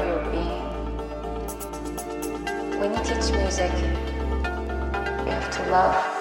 of your being. When you teach music, you have to love.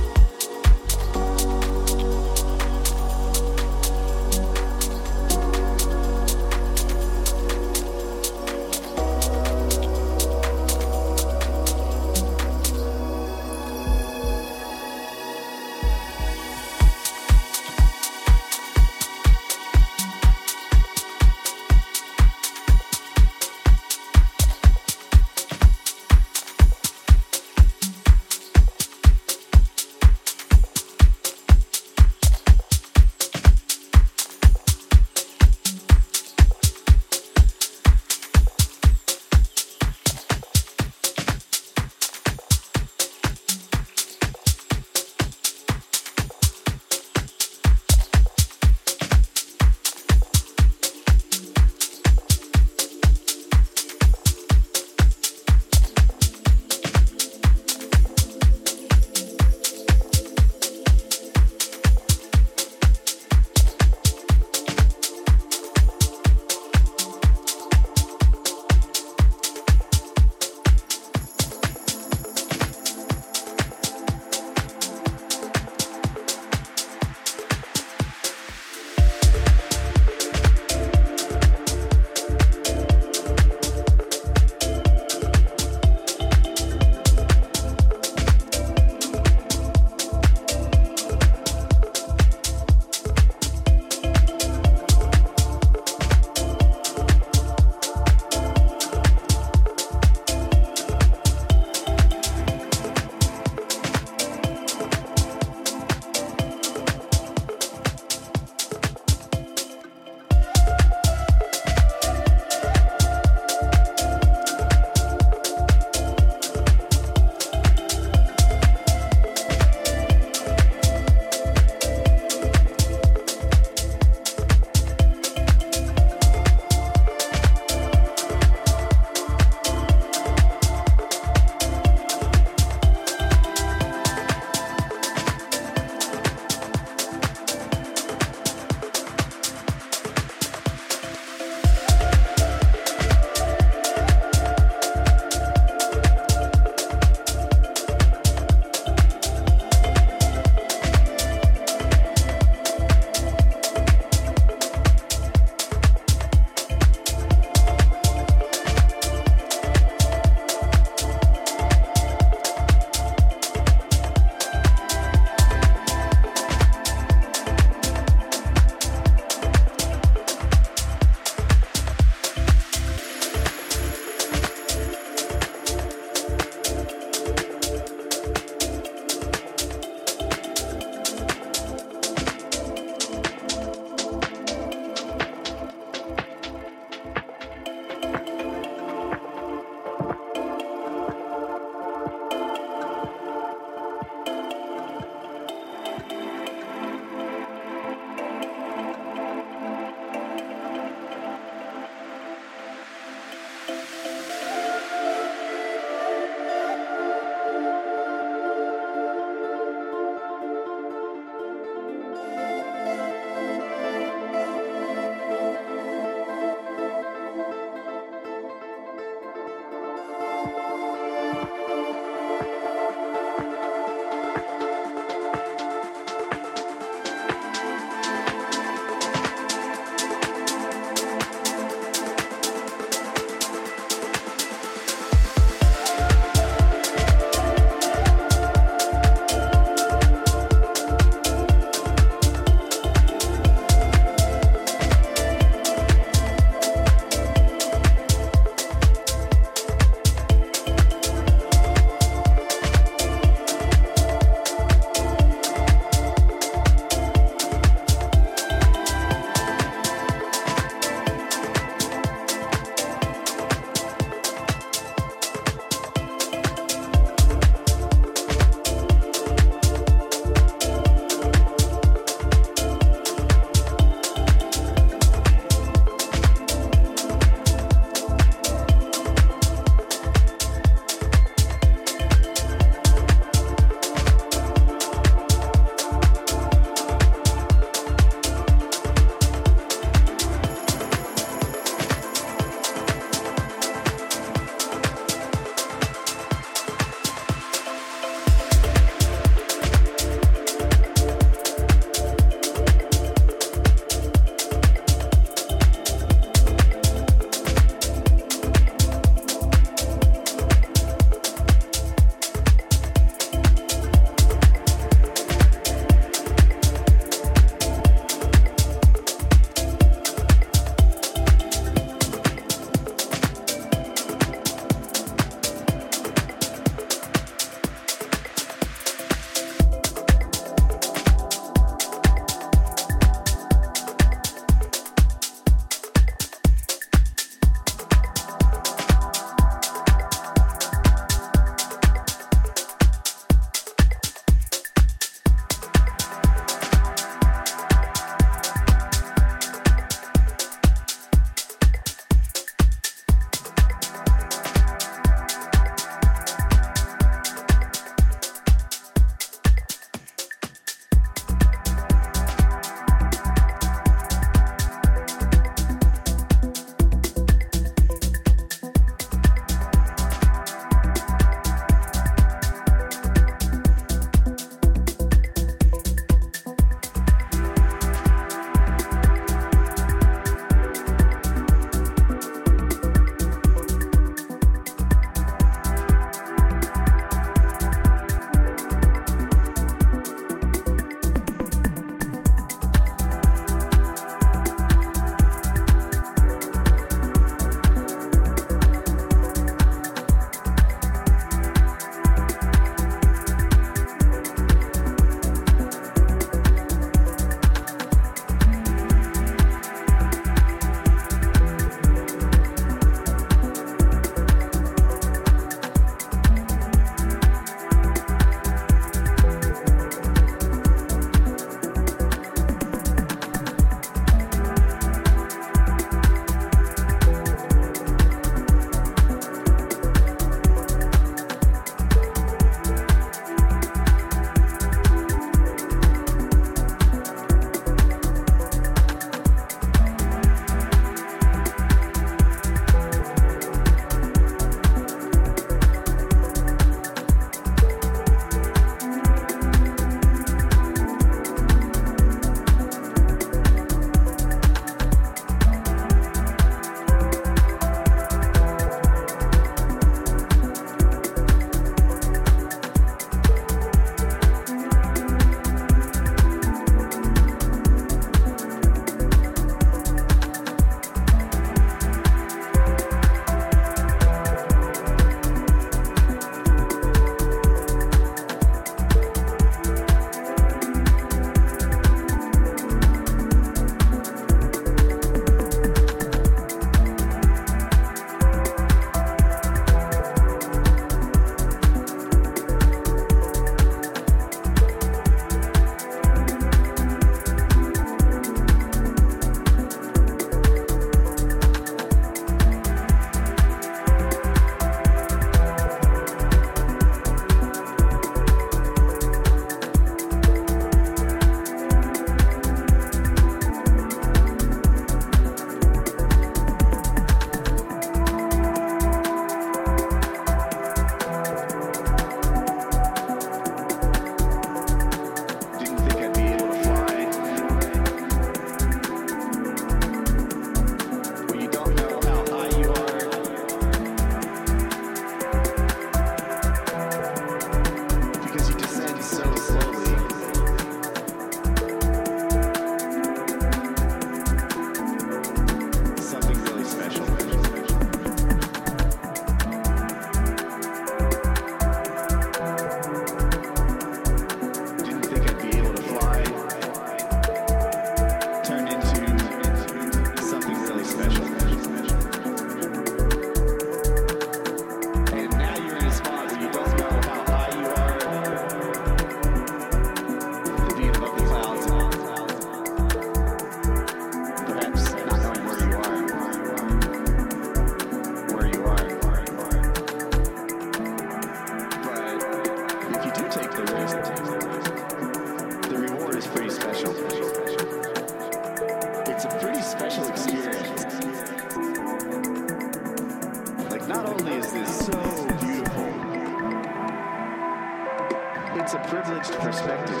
Perspective.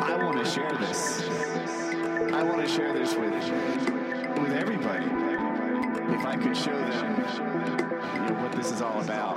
I want to share this. I want to share this with with everybody. If I could show them you know, what this is all about.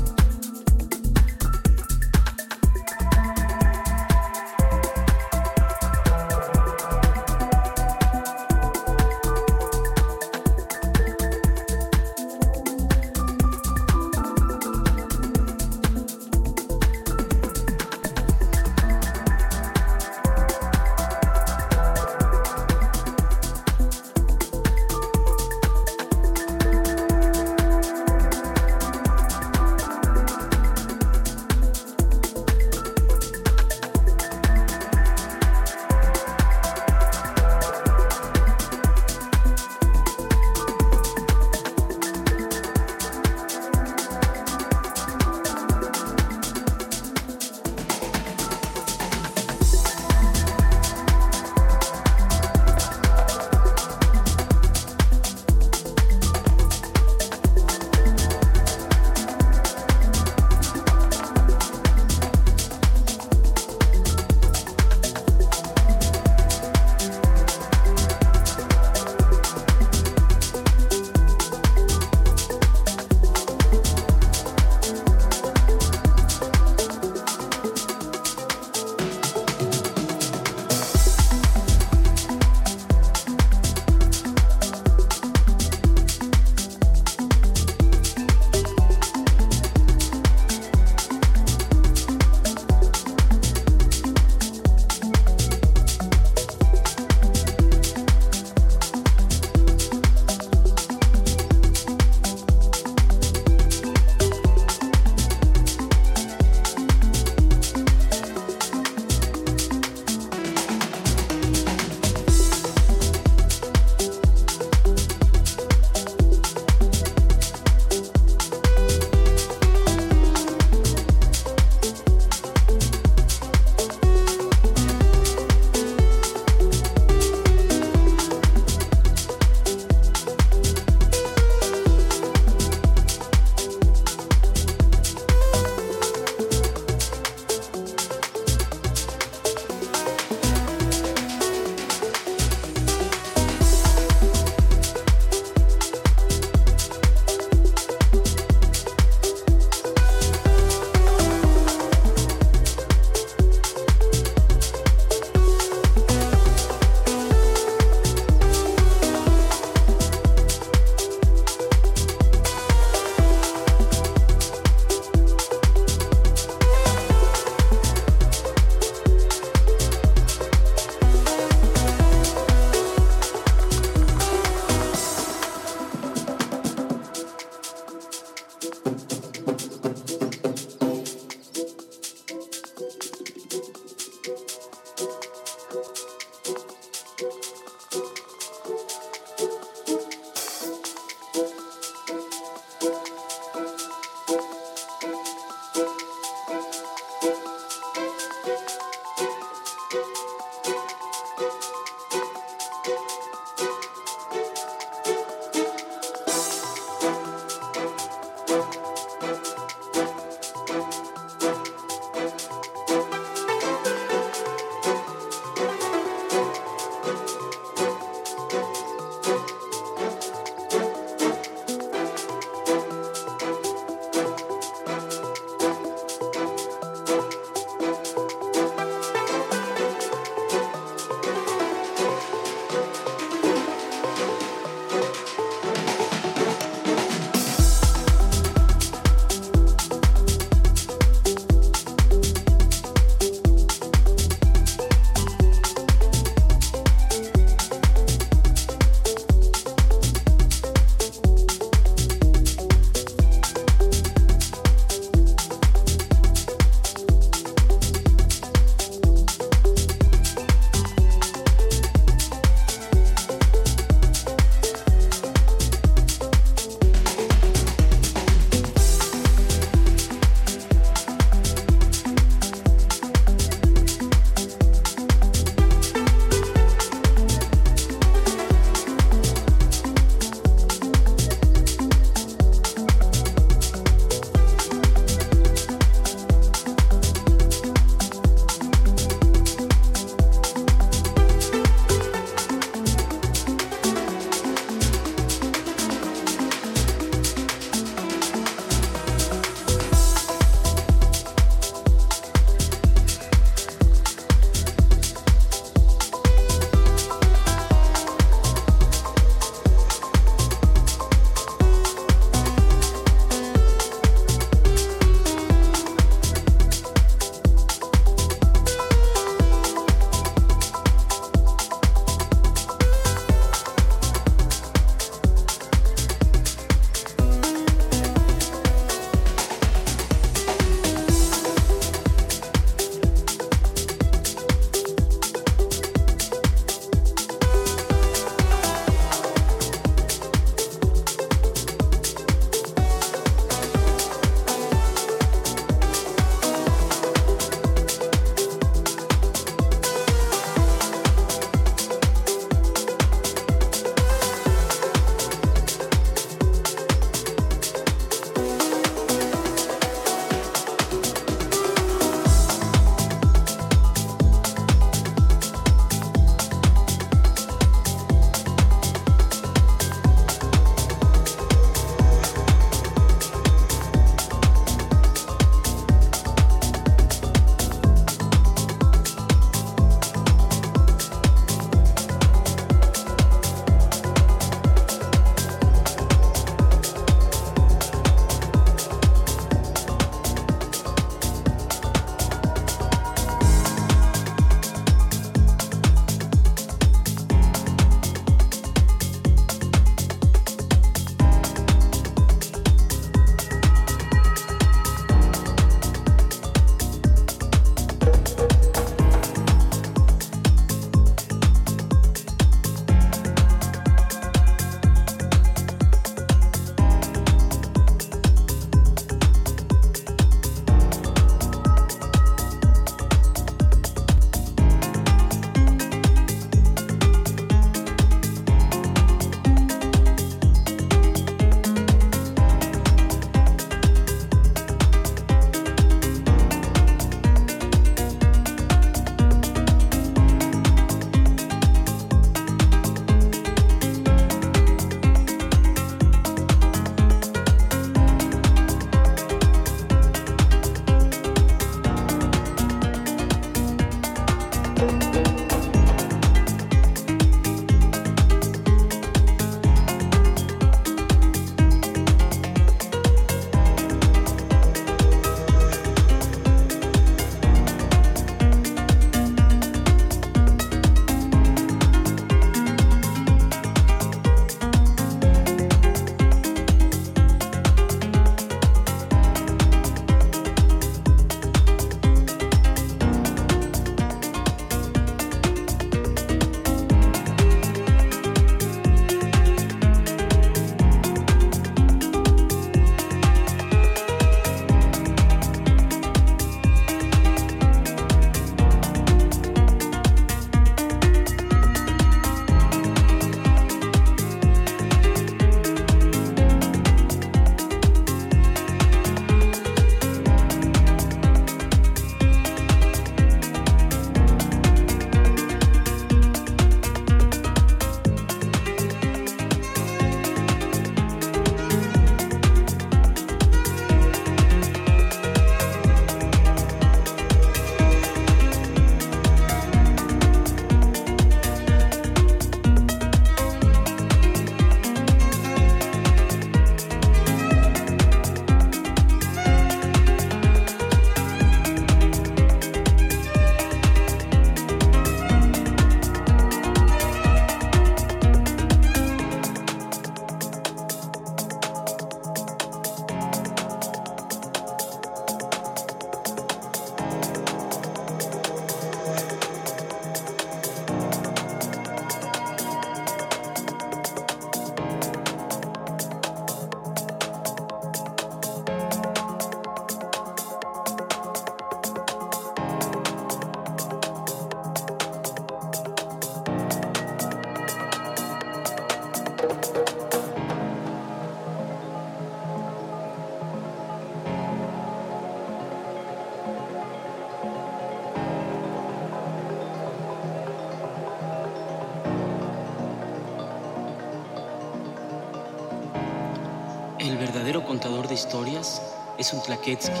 Contador de historias es un Tlaquetsky.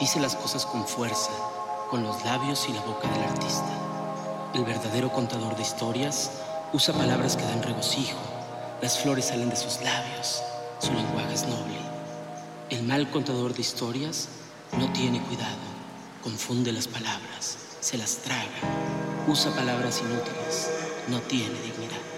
Dice las cosas con fuerza, con los labios y la boca del artista. El verdadero contador de historias usa palabras que dan regocijo. Las flores salen de sus labios. Su lenguaje es noble. El mal contador de historias no tiene cuidado. Confunde las palabras, se las traga. Usa palabras inútiles. No tiene dignidad.